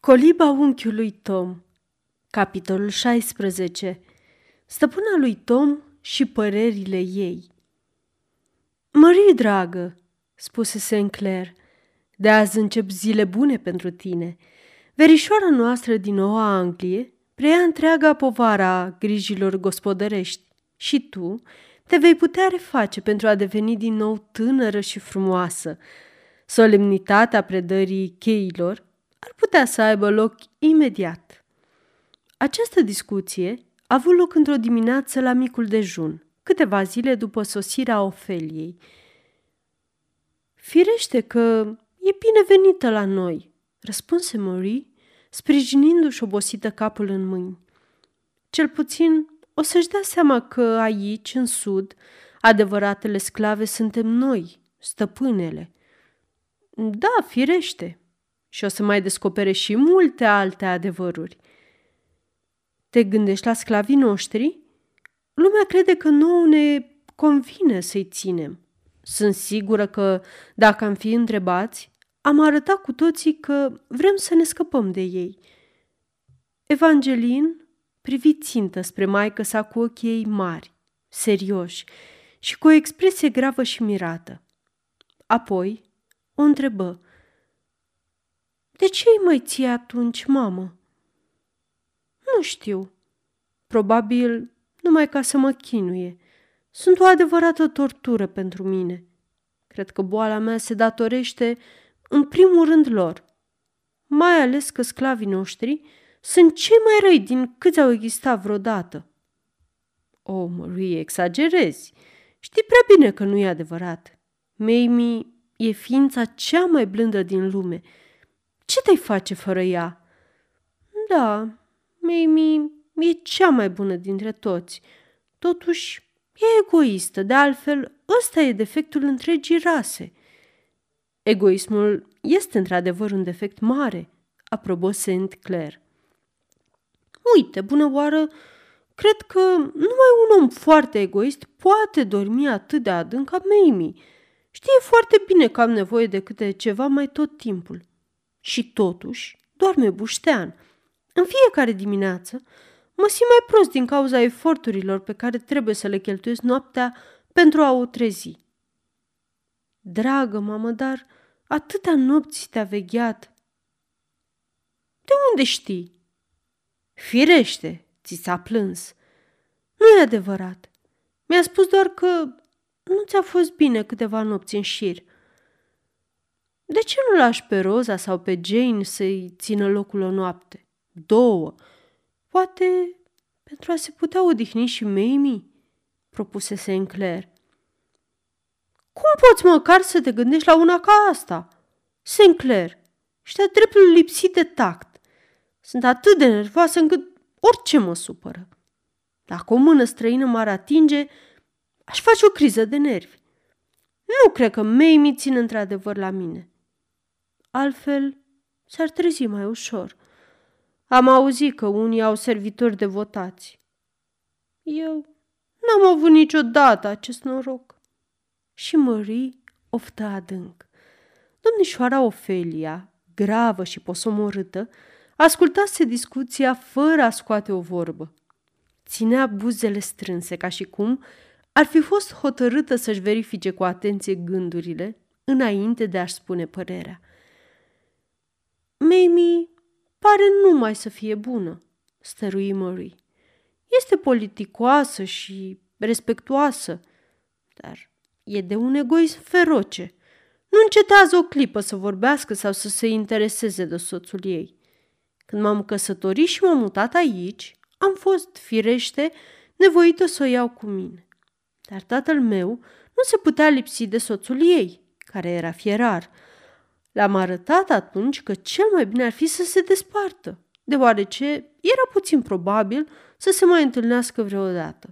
Coliba unchiului Tom Capitolul 16 Stăpâna lui Tom și părerile ei Mărie, dragă, spuse Sinclair, de azi încep zile bune pentru tine. Verișoara noastră din Noua Anglie preia întreaga povara grijilor gospodărești și tu te vei putea reface pentru a deveni din nou tânără și frumoasă. Solemnitatea predării cheilor ar putea să aibă loc imediat. Această discuție a avut loc într-o dimineață la micul dejun, câteva zile după sosirea Ofeliei. Firește că e binevenită la noi, răspunse Marie, sprijinindu-și obosită capul în mâini. Cel puțin o să-și dea seama că aici, în sud, adevăratele sclave suntem noi, stăpânele. Da, firește, și o să mai descopere și multe alte adevăruri. Te gândești la sclavii noștri? Lumea crede că nouă ne convine să-i ținem. Sunt sigură că, dacă am fi întrebați, am arătat cu toții că vrem să ne scăpăm de ei. Evangelin privi țintă spre maică sa cu ochii ei mari, serioși și cu o expresie gravă și mirată. Apoi o întrebă – de ce îi mai ții atunci, mamă? Nu știu. Probabil numai ca să mă chinuie. Sunt o adevărată tortură pentru mine. Cred că boala mea se datorește în primul rând lor. Mai ales că sclavii noștri sunt cei mai răi din câți au existat vreodată. O, oh, Marie, exagerezi. Știi prea bine că nu e adevărat. Mamie e ființa cea mai blândă din lume – ce te-ai face fără ea? Da, Mimi e cea mai bună dintre toți. Totuși, e egoistă, de altfel, ăsta e defectul întregii rase. Egoismul este într-adevăr un defect mare, aprobă Saint Clair. Uite, bună oară, cred că numai un om foarte egoist poate dormi atât de adânc ca Mimi. Știe foarte bine că am nevoie de câte ceva mai tot timpul. Și totuși doarme buștean. În fiecare dimineață mă simt mai prost din cauza eforturilor pe care trebuie să le cheltuiesc noaptea pentru a o trezi. Dragă mamă, dar atâtea nopți te-a vegheat. De unde știi? Firește, ți s-a plâns. Nu e adevărat. Mi-a spus doar că nu ți-a fost bine câteva nopți în șir. De ce nu lași pe Roza sau pe Jane să-i țină locul o noapte? Două. Poate pentru a se putea odihni și Mamie? propuse Sinclair. Cum poți măcar să te gândești la una ca asta? Sinclair, și de dreptul lipsit de tact. Sunt atât de nervoasă încât orice mă supără. Dacă o mână străină m-ar atinge, aș face o criză de nervi. Nu cred că Mamie ține într-adevăr la mine altfel s-ar trezi mai ușor. Am auzit că unii au servitori devotați. Eu n-am avut niciodată acest noroc. Și Marie oftă adânc. Domnișoara Ofelia, gravă și posomorâtă, ascultase discuția fără a scoate o vorbă. Ținea buzele strânse, ca și cum ar fi fost hotărâtă să-și verifice cu atenție gândurile înainte de a-și spune părerea. Mamie pare numai să fie bună, stărui Marie. Este politicoasă și respectuoasă, dar e de un egoism feroce. Nu încetează o clipă să vorbească sau să se intereseze de soțul ei. Când m-am căsătorit și m-am mutat aici, am fost, firește, nevoită să o iau cu mine. Dar tatăl meu nu se putea lipsi de soțul ei, care era fierar, le-am arătat atunci că cel mai bine ar fi să se despartă, deoarece era puțin probabil să se mai întâlnească vreodată.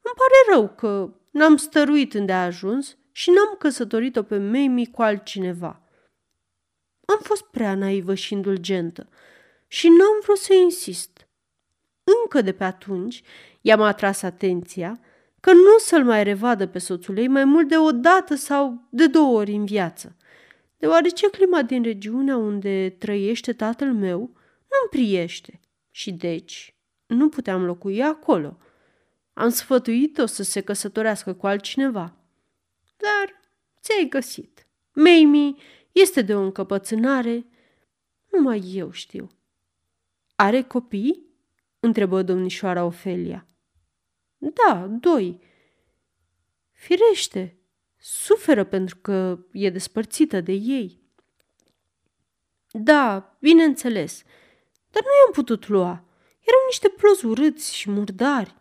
Îmi pare rău că n-am stăruit îndeajuns și n-am căsătorit-o pe Mamie cu altcineva. Am fost prea naivă și indulgentă și n-am vrut să insist. Încă de pe atunci i-am atras atenția că nu să-l mai revadă pe soțul ei mai mult de o dată sau de două ori în viață – deoarece clima din regiunea unde trăiește tatăl meu nu-mi priește și deci nu puteam locui acolo. Am sfătuit-o să se căsătorească cu altcineva. Dar ți-ai găsit. Mamie este de o încăpățânare, numai eu știu. Are copii? întrebă domnișoara Ofelia. Da, doi. Firește, suferă pentru că e despărțită de ei. Da, bineînțeles, dar nu i-am putut lua. Erau niște plozi urâți și murdari.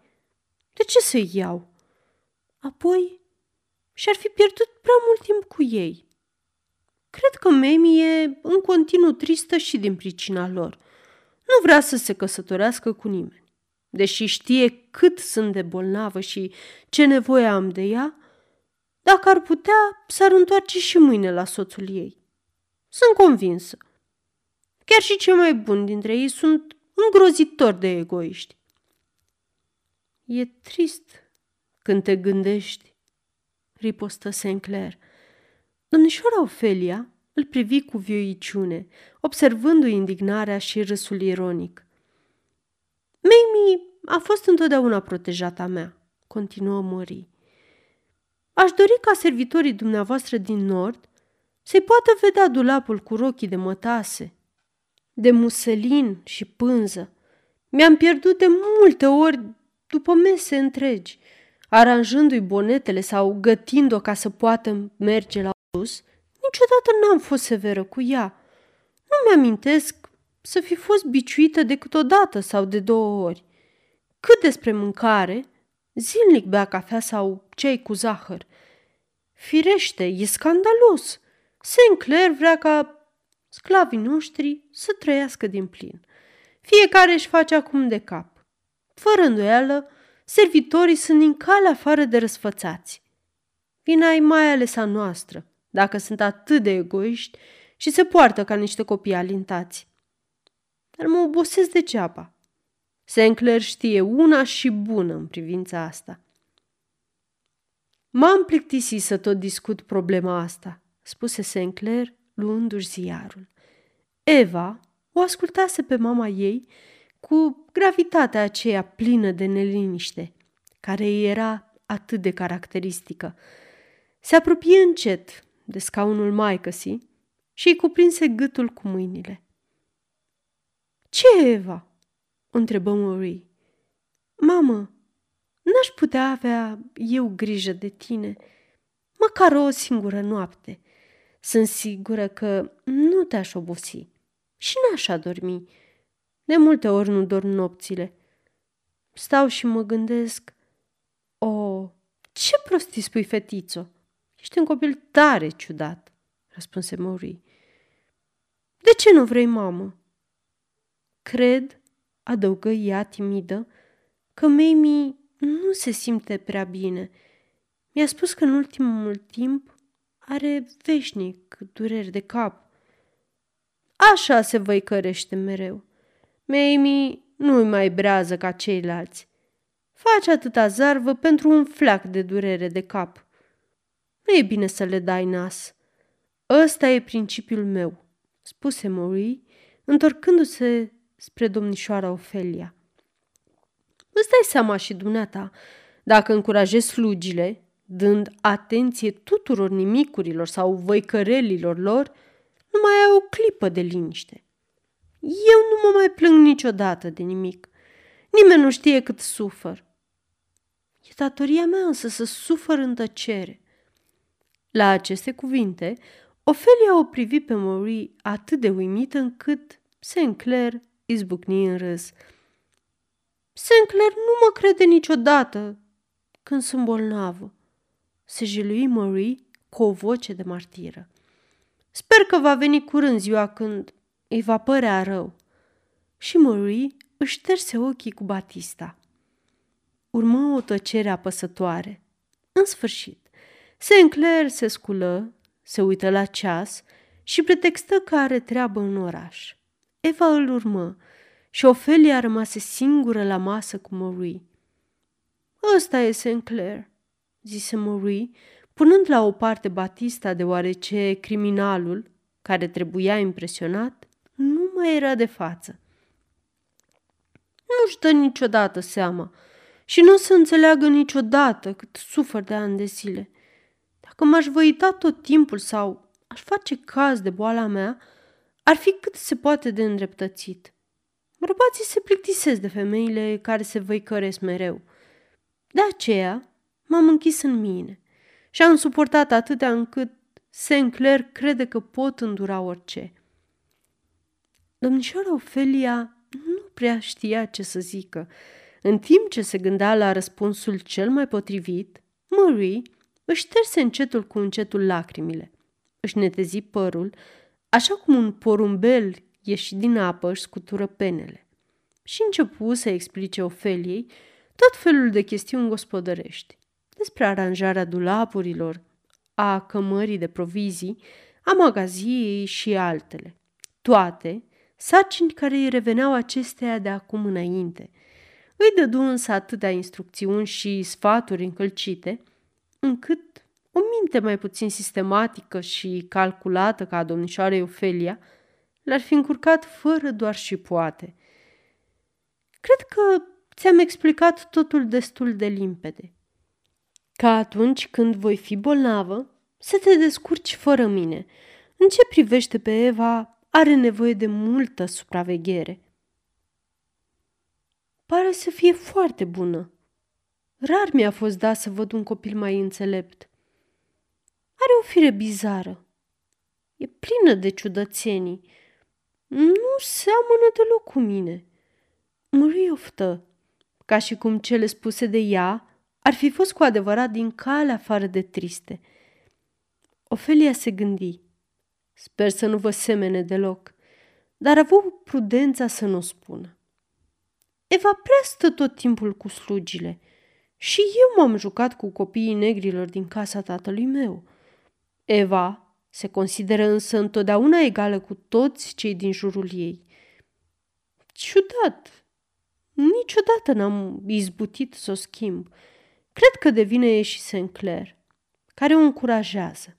De ce să-i iau? Apoi și-ar fi pierdut prea mult timp cu ei. Cred că Memi e în continuu tristă și din pricina lor. Nu vrea să se căsătorească cu nimeni. Deși știe cât sunt de bolnavă și ce nevoie am de ea, dacă ar putea, s-ar întoarce și mâine la soțul ei. Sunt convinsă. Chiar și cei mai buni dintre ei sunt îngrozitori de egoiști. E trist când te gândești, ripostă Sinclair. Domnișoara Ofelia îl privi cu vioiciune, observându-i indignarea și râsul ironic. Mamie a fost întotdeauna protejata mea, continuă Mori. Aș dori ca servitorii dumneavoastră din nord să-i poată vedea dulapul cu rochii de mătase, de muselin și pânză. Mi-am pierdut de multe ori după mese întregi, aranjându-i bonetele sau gătind-o ca să poată merge la sus, niciodată n-am fost severă cu ea. Nu mi-amintesc să fi fost biciuită decât o dată sau de două ori. Cât despre mâncare, zilnic bea cafea sau ceai cu zahăr. Firește, e scandalos. Sinclair vrea ca sclavii noștri să trăiască din plin. Fiecare își face acum de cap. Fără îndoială, servitorii sunt din calea afară de răsfățați. Vina e mai ales a noastră, dacă sunt atât de egoiști și se poartă ca niște copii alintați. Dar mă obosesc degeaba. Sinclair știe una și bună în privința asta. M-am plictisit să tot discut problema asta, spuse Sinclair, luându-și ziarul. Eva o ascultase pe mama ei cu gravitatea aceea plină de neliniște, care îi era atât de caracteristică. Se apropie încet de scaunul maicăsii și îi cuprinse gâtul cu mâinile. Ce, Eva?" Întrebă Marie. Mamă, n-aș putea avea eu grijă de tine, măcar o singură noapte. Sunt sigură că nu te-aș obosi și n-aș adormi. De multe ori nu dorm nopțile. Stau și mă gândesc, o, ce prostii spui, fetițo? Ești un copil tare ciudat, răspunse Marie. De ce nu vrei, mamă? Cred, adăugă ea timidă, că Mamie nu se simte prea bine. Mi-a spus că în ultimul timp are veșnic dureri de cap. Așa se văicărește mereu. Mamie nu-i mai brează ca ceilalți. Face atâta zarvă pentru un flac de durere de cap. Nu e bine să le dai nas. Ăsta e principiul meu, spuse Marie, întorcându-se spre domnișoara Ofelia. Îți dai seama și dumneata, dacă încurajezi slugile, dând atenție tuturor nimicurilor sau văicărelilor lor, nu mai ai o clipă de liniște. Eu nu mă mai plâng niciodată de nimic. Nimeni nu știe cât sufăr. E datoria mea însă să sufăr în tăcere. La aceste cuvinte, Ofelia o privi pe Marie atât de uimită încât Sinclair izbucni în râs. Sinclair nu mă crede niciodată când sunt bolnavă, se jilui Marie cu o voce de martiră. Sper că va veni curând ziua când îi va părea rău. Și Marie își șterse ochii cu Batista. Urmă o tăcere apăsătoare. În sfârșit, Sinclair se sculă, se uită la ceas și pretextă că are treabă în oraș. Eva îl urmă și Ofelia rămase singură la masă cu Marie. Ăsta e Sinclair, zise Marie, punând la o parte Batista deoarece criminalul, care trebuia impresionat, nu mai era de față. Nu-și dă niciodată seama și nu o să înțeleagă niciodată cât sufăr de ani de zile. Dacă m-aș văita tot timpul sau aș face caz de boala mea, ar fi cât se poate de îndreptățit. Bărbații se plictisesc de femeile care se văicăresc mereu. De aceea m-am închis în mine și am suportat atâtea încât Sinclair crede că pot îndura orice. Domnișoara Ofelia nu prea știa ce să zică. În timp ce se gândea la răspunsul cel mai potrivit, Marie își șterse încetul cu încetul lacrimile. Își netezi părul, așa cum un porumbel ieși din apă își scutură penele. Și începu să explice Ofeliei tot felul de chestiuni gospodărești, despre aranjarea dulapurilor, a cămării de provizii, a magaziei și altele. Toate sarcini care îi reveneau acesteia de acum înainte. Îi dădu însă atâtea instrucțiuni și sfaturi încălcite, încât o minte mai puțin sistematică și calculată ca a domnișoarei Ofelia l-ar fi încurcat fără doar și poate. Cred că ți-am explicat totul destul de limpede. Ca atunci când voi fi bolnavă, să te descurci fără mine. În ce privește pe Eva, are nevoie de multă supraveghere. Pare să fie foarte bună. Rar mi-a fost dat să văd un copil mai înțelept. Are o fire bizară. E plină de ciudățenii. Nu seamănă deloc cu mine. Mă oftă, ca și cum cele spuse de ea ar fi fost cu adevărat din cale afară de triste. Ofelia se gândi. Sper să nu vă semene deloc, dar a avut prudența să nu spună. Eva prea stă tot timpul cu slugile și eu m-am jucat cu copiii negrilor din casa tatălui meu. Eva se consideră însă întotdeauna egală cu toți cei din jurul ei. Ciudat! Niciodată n-am izbutit să o schimb. Cred că devine și Sinclair, care o încurajează.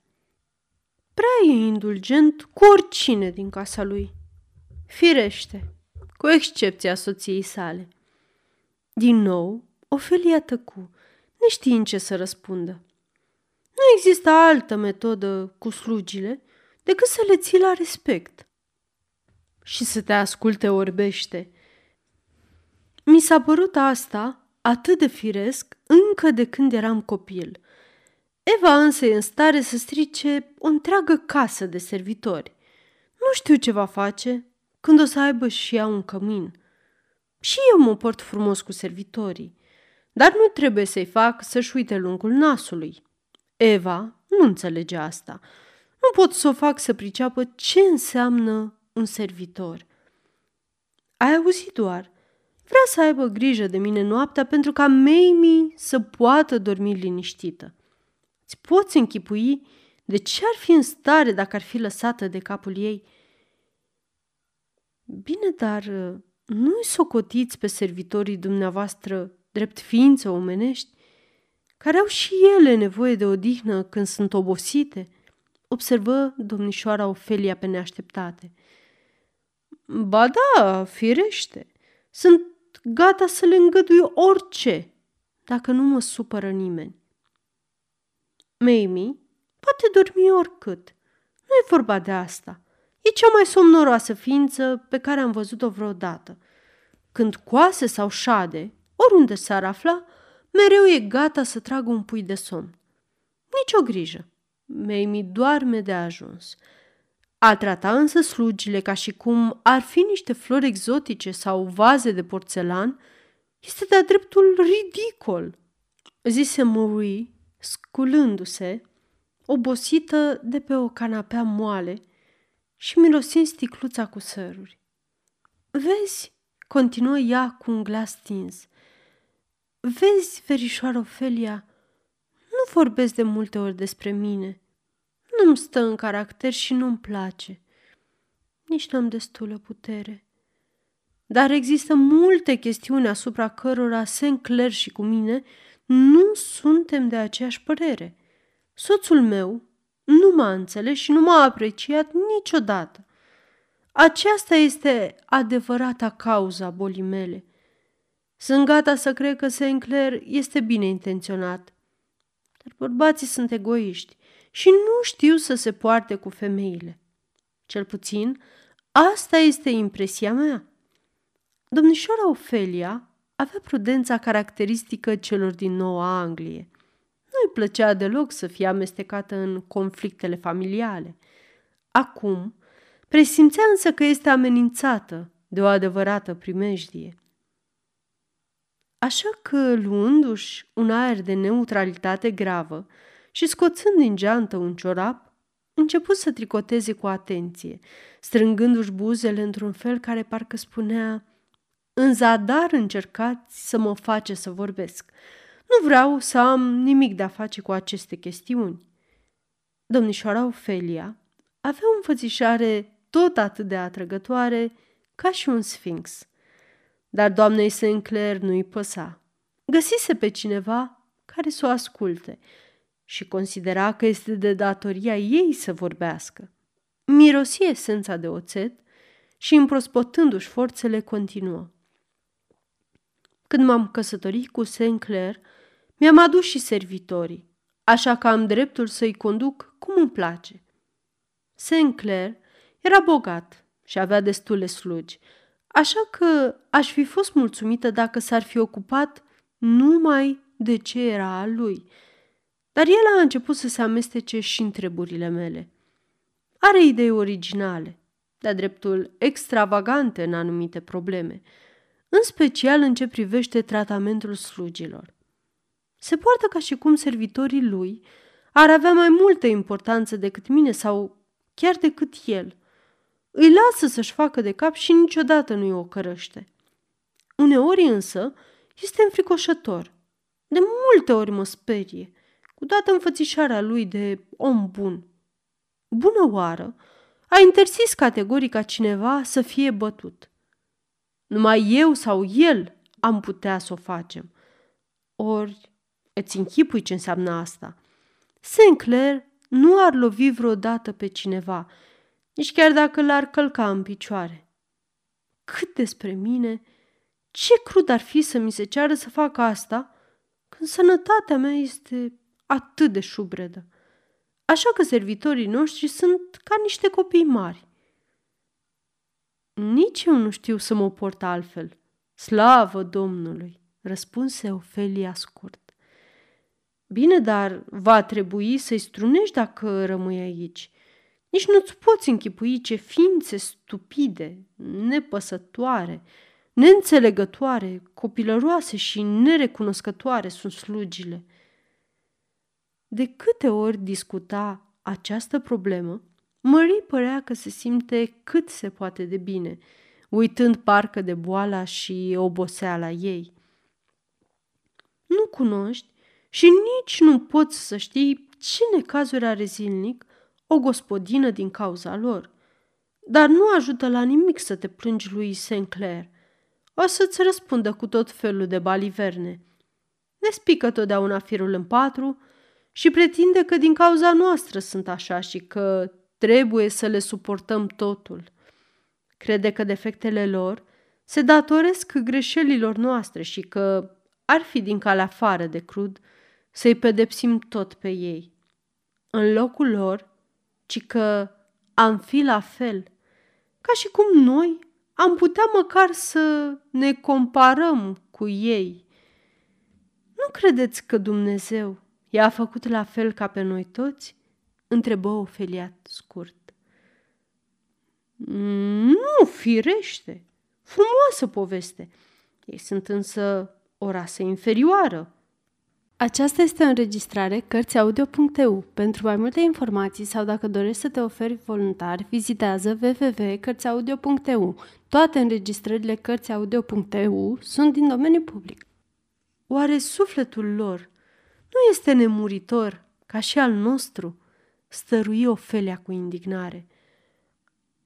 Prea e indulgent cu oricine din casa lui. Firește, cu excepția soției sale. Din nou, Ofelia tăcu, neștiind ce să răspundă. Nu există altă metodă cu slugile decât să le ții la respect și să te asculte orbește. Mi s-a părut asta atât de firesc încă de când eram copil. Eva însă e în stare să strice o întreagă casă de servitori. Nu știu ce va face când o să aibă și ea un cămin. Și eu mă port frumos cu servitorii, dar nu trebuie să-i fac să-și uite lungul nasului. Eva nu înțelege asta. Nu pot să o fac să priceapă ce înseamnă un servitor. Ai auzit doar – Vrea să aibă grijă de mine noaptea pentru ca Mamie să poată dormi liniștită. Îți poți închipui de ce ar fi în stare dacă ar fi lăsată de capul ei? Bine, dar uh, nu-i socotiți pe servitorii dumneavoastră drept ființe omenești, care au și ele nevoie de odihnă când sunt obosite, observă domnișoara Ofelia pe neașteptate. Ba da, firește, sunt gata să le îngădui orice, dacă nu mă supără nimeni. Mamie poate dormi oricât. Nu e vorba de asta. E cea mai somnoroasă ființă pe care am văzut-o vreodată. Când coase sau șade, oriunde s-ar afla, mereu e gata să tragă un pui de somn. Nici o grijă. Mamie doarme de ajuns. A trata însă slugile ca și cum ar fi niște flori exotice sau vaze de porțelan este de-a dreptul ridicol, zise Marie, sculându-se, obosită de pe o canapea moale și mirosind sticluța cu săruri. Vezi, continuă ea cu un glas stins, vezi, verișoară Ofelia, nu vorbesc de multe ori despre mine – nu-mi stă în caracter și nu-mi place. Nici n-am destulă putere. Dar există multe chestiuni asupra cărora Sinclair și cu mine nu suntem de aceeași părere. Soțul meu nu m-a înțeles și nu m-a apreciat niciodată. Aceasta este adevărata cauza bolii mele. Sunt gata să cred că Sinclair este bine intenționat. Dar bărbații sunt egoiști și nu știu să se poarte cu femeile. Cel puțin, asta este impresia mea. Domnișoara Ofelia avea prudența caracteristică celor din Noua Anglie. Nu-i plăcea deloc să fie amestecată în conflictele familiale. Acum, presimțea însă că este amenințată de o adevărată primejdie. Așa că, luându-și un aer de neutralitate gravă și scoțând din geantă un ciorap, început să tricoteze cu atenție, strângându-și buzele într-un fel care parcă spunea În zadar încercați să mă face să vorbesc. Nu vreau să am nimic de a face cu aceste chestiuni. Domnișoara Ofelia avea o înfățișare tot atât de atrăgătoare ca și un sfinx. Dar doamnei Sinclair nu-i păsa. Găsise pe cineva care să o asculte și considera că este de datoria ei să vorbească. Mirosi esența de oțet și, împrospătându-și forțele, continuă. Când m-am căsătorit cu Sinclair, mi-am adus și servitorii, așa că am dreptul să-i conduc cum îmi place. Sinclair era bogat și avea destule slugi, așa că aș fi fost mulțumită dacă s-ar fi ocupat numai de ce era al lui. Dar el a început să se amestece și în treburile mele. Are idei originale, de dreptul extravagante în anumite probleme, în special în ce privește tratamentul slugilor. Se poartă ca și cum servitorii lui ar avea mai multă importanță decât mine sau chiar decât el. Îi lasă să-și facă de cap și niciodată nu-i o cărăște. Uneori însă este înfricoșător. De multe ori mă sperie, cu toată înfățișarea lui de om bun. Bună oară, a interzis categoric ca cineva să fie bătut. Numai eu sau el am putea să o facem. Ori Îți închipui ce înseamnă asta. Sinclair nu ar lovi vreodată pe cineva, nici chiar dacă l-ar călca în picioare. Cât despre mine, ce crud ar fi să mi se ceară să fac asta când sănătatea mea este atât de șubredă. Așa că servitorii noștri sunt ca niște copii mari. Nici eu nu știu să mă port altfel. Slavă Domnului, răspunse Ofelia scurt. Bine, dar va trebui să-i strunești dacă rămâi aici. Nici nu-ți poți închipui ce ființe stupide, nepăsătoare, neînțelegătoare, copilăroase și nerecunoscătoare sunt slugile. De câte ori discuta această problemă, Mării părea că se simte cât se poate de bine, uitând parcă de boala și oboseala ei. Nu cunoști și nici nu poți să știi ce necazuri are zilnic o gospodină din cauza lor. Dar nu ajută la nimic să te plângi lui Sinclair. O să-ți răspundă cu tot felul de baliverne. Ne spică totdeauna firul în patru și pretinde că din cauza noastră sunt așa și că trebuie să le suportăm totul. Crede că defectele lor se datoresc greșelilor noastre și că ar fi din calea afară de crud să-i pedepsim tot pe ei. În locul lor, ci că am fi la fel, ca și cum noi am putea măcar să ne comparăm cu ei. Nu credeți că Dumnezeu i-a făcut la fel ca pe noi toți? întrebă Ofelia scurt. Nu, firește, frumoasă poveste. Ei sunt însă o rasă inferioară, aceasta este o înregistrare Cărțiaudio.eu. Pentru mai multe informații sau dacă dorești să te oferi voluntar, vizitează www.cărțiaudio.eu. Toate înregistrările Cărțiaudio.eu sunt din domeniu public. Oare sufletul lor nu este nemuritor ca și al nostru? Stărui Ofelia cu indignare.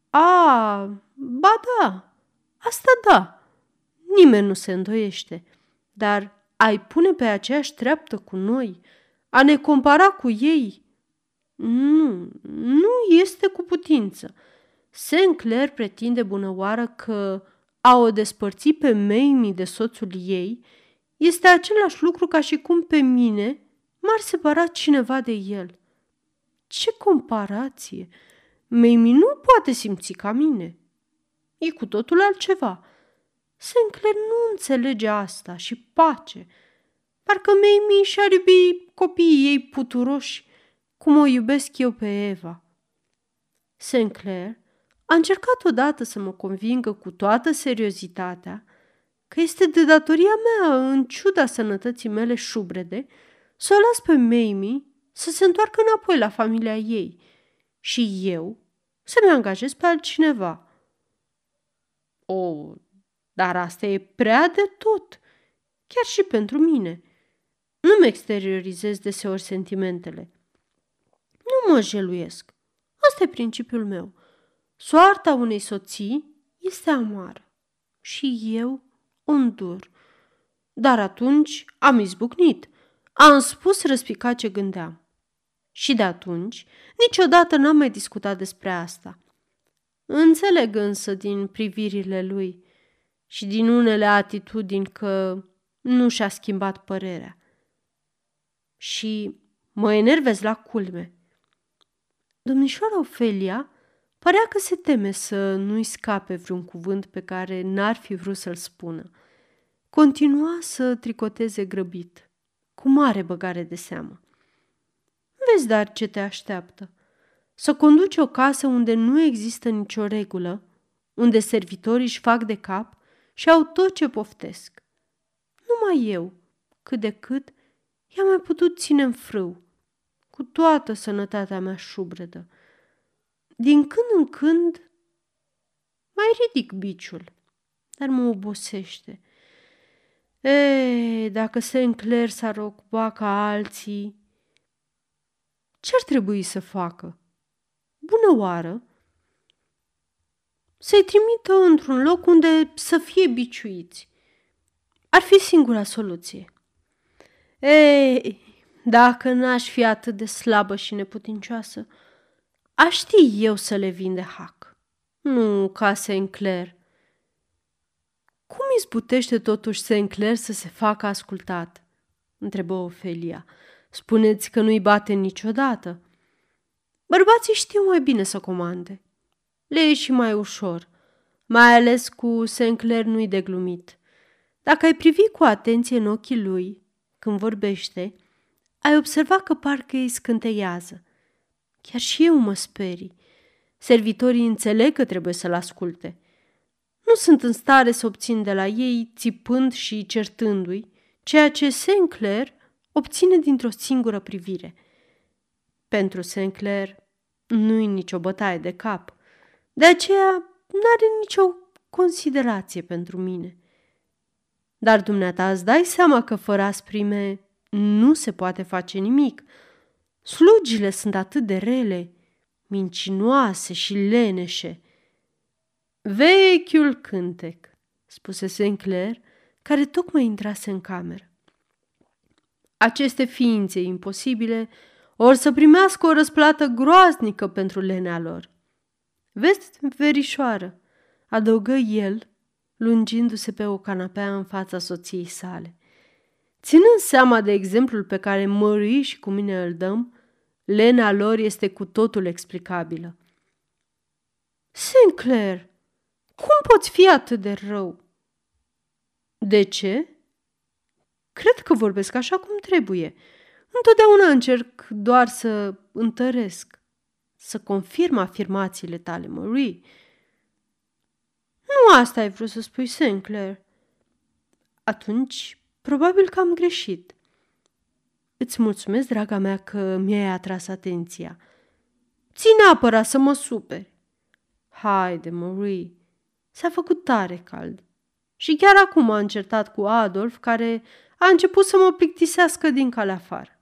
A, ba da, asta da, nimeni nu se îndoiește, dar ai pune pe aceeași treaptă cu noi, A ne compara cu ei? Nu, nu este cu putință. Sinclair pretinde bunăoară că a o despărți pe Mamie de soțul ei este același lucru ca și cum pe mine m-ar separa cineva de el. Ce comparație! Mamie nu poate simți ca mine. E cu totul altceva. Sinclair nu înțelege asta și pace. Parcă Mamie și-ar iubi copiii ei puturoși, cum o iubesc eu pe Eva. Sinclair a încercat odată să mă convingă cu toată seriozitatea că este de datoria mea, în ciuda sănătății mele șubrede, să o las pe Mamie să se întoarcă înapoi la familia ei și eu să-mi angajez pe altcineva. O, dar asta e prea de tot, chiar și pentru mine. Nu-mi exteriorizez deseori sentimentele. Nu mă jeluiesc. Asta e principiul meu. Soarta unei soții este amară și eu o îndur. Dar atunci am izbucnit. Am spus răspicat ce gândeam. Și de atunci, niciodată n-am mai discutat despre asta. Înțeleg însă din privirile lui și din unele atitudini că nu și-a schimbat părerea. Și mă enervez la culme. Domnișoara Ofelia părea că se teme să nu-i scape vreun cuvânt pe care n-ar fi vrut să-l spună. Continua să tricoteze grăbit, cu mare băgare de seamă. Vezi, dar, ce te așteaptă. Să conduci o casă unde nu există nicio regulă, unde servitorii își fac de cap și au tot ce poftesc. Numai eu, cât de cât, i-am mai putut ține în frâu, cu toată sănătatea mea șubredă. Din când în când mai ridic biciul, dar mă obosește. Ei, dacă Sinclair s-ar ocupa ca alții, ce ar trebui să facă? Bună oară! Să-i trimită într-un loc unde să fie biciuiți. Ar fi singura soluție. Ei, dacă n-aș fi atât de slabă și neputincioasă, aș ști eu să le vin de hac. Nu ca Sinclair. Cum izbutește totuși Sinclair să se facă ascultat? întrebă Ofelia. Spuneți că nu-i bate niciodată. Bărbații știu mai bine să comande. Le e și mai ușor, mai ales cu Sinclair nu-i de glumit. Dacă ai privi cu atenție în ochii lui, când vorbește, ai observat că parcă îi scânteiază. Chiar și eu mă sperii. Servitorii înțeleg că trebuie să-l asculte. Nu sunt în stare să obțin de la ei, țipând și certându-i, ceea ce Sinclair obține dintr-o singură privire. Pentru Sinclair nu-i nicio bătaie de cap. De aceea n-are nicio considerație pentru mine. Dar dumneata îți dai seama că fără asprime nu se poate face nimic. Slugile sunt atât de rele, mincinoase și leneșe. Vechiul cântec, spuse Sinclair, care tocmai intrase în cameră. Aceste ființe imposibile or să primească o răsplată groaznică pentru lenea lor. Vezi, verișoară, adăugă el, lungindu-se pe o canapea în fața soției sale. Ținând seama de exemplul pe care Mării și cu mine îl dăm, lena lor este cu totul explicabilă. Sinclair, cum poți fi atât de rău? De ce? Cred că vorbesc așa cum trebuie. Întotdeauna încerc doar să întăresc, să confirm afirmațiile tale, Marie. Nu asta ai vrut să spui, Sinclair. Atunci, probabil că am greșit. Îți mulțumesc, draga mea, că mi-ai atras atenția. Ține apăra să mă superi. Haide, Marie, s-a făcut tare cald. Și chiar acum a încertat cu Adolf, care a început să mă plictisească din calea afară.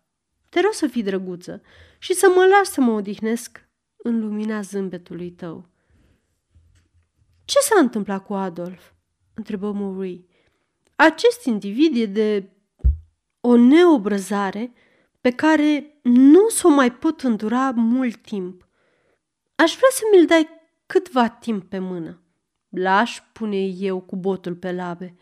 Te rog să fii drăguță și să mă lași să mă odihnesc în lumina zâmbetului tău. Ce s-a întâmplat cu Adolf? întrebă Marie. Acest individ e de o neobrăzare pe care nu s-o mai pot îndura mult timp. Aș vrea să mi-l dai câtva timp pe mână. Laș, pune eu cu botul pe labe.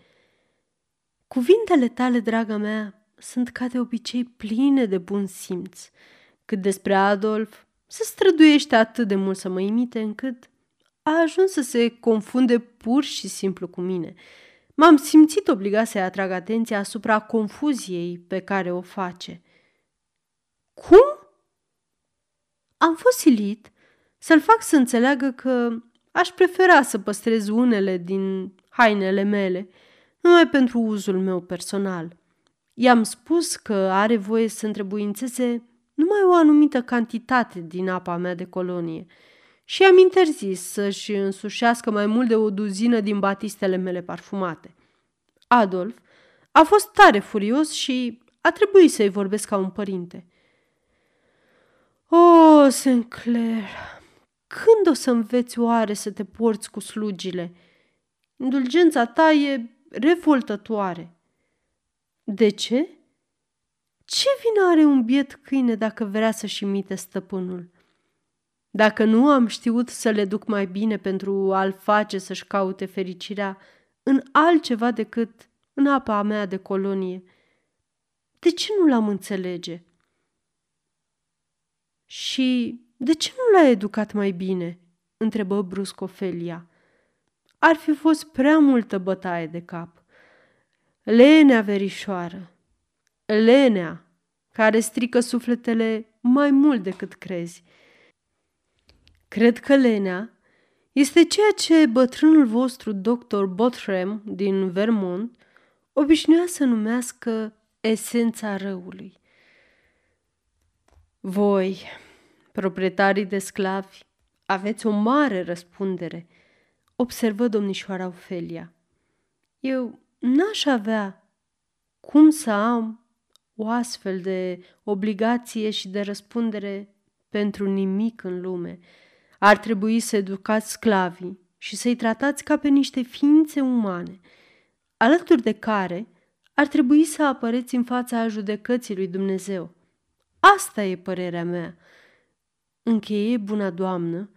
Cuvintele tale, draga mea, sunt ca de obicei pline de bun simț. Cât despre Adolf, se străduiește atât de mult să mă imite încât a ajuns să se confunde pur și simplu cu mine. M-am simțit obligat să-i atrag atenția asupra confuziei pe care o face. Cum? Am fost silit să-l fac să înțeleagă că aș prefera să păstrez unele din hainele mele, numai pentru uzul meu personal. I-am spus că are voie să întrebuințeze numai o anumită cantitate din apa mea de colonie și am interzis să-și însușească mai mult de o duzină din batistele mele parfumate. Adolf a fost tare furios și a trebuit să-i vorbesc ca un părinte. O, oh, Sinclair, când o să înveți oare să te porți cu slugile? Indulgența ta e revoltătoare. De ce? Ce vină are un biet câine dacă vrea să-și imite stăpânul? Dacă nu am știut să le duc mai bine pentru a-l face să-și caute fericirea în altceva decât în apa mea de colonie, de ce nu l-am înțelege? Și de ce nu l-a educat mai bine? întrebă brusc Ofelia. Ar fi fost prea multă bătaie de cap. Lenea verișoară, lenea, care strică sufletele mai mult decât crezi. Cred că lenea este ceea ce bătrânul vostru, doctor Bothram din Vermont, obișnuia să numească esența răului. Voi, proprietarii de sclavi, aveți o mare răspundere, observă domnișoara Ofelia. Eu n-aș avea cum să am o astfel de obligație și de răspundere pentru nimic în lume. Ar trebui să educați sclavii și să-i tratați ca pe niște ființe umane, alături de care ar trebui să apăreți în fața judecății lui Dumnezeu. Asta e părerea mea. Încheie buna doamnă,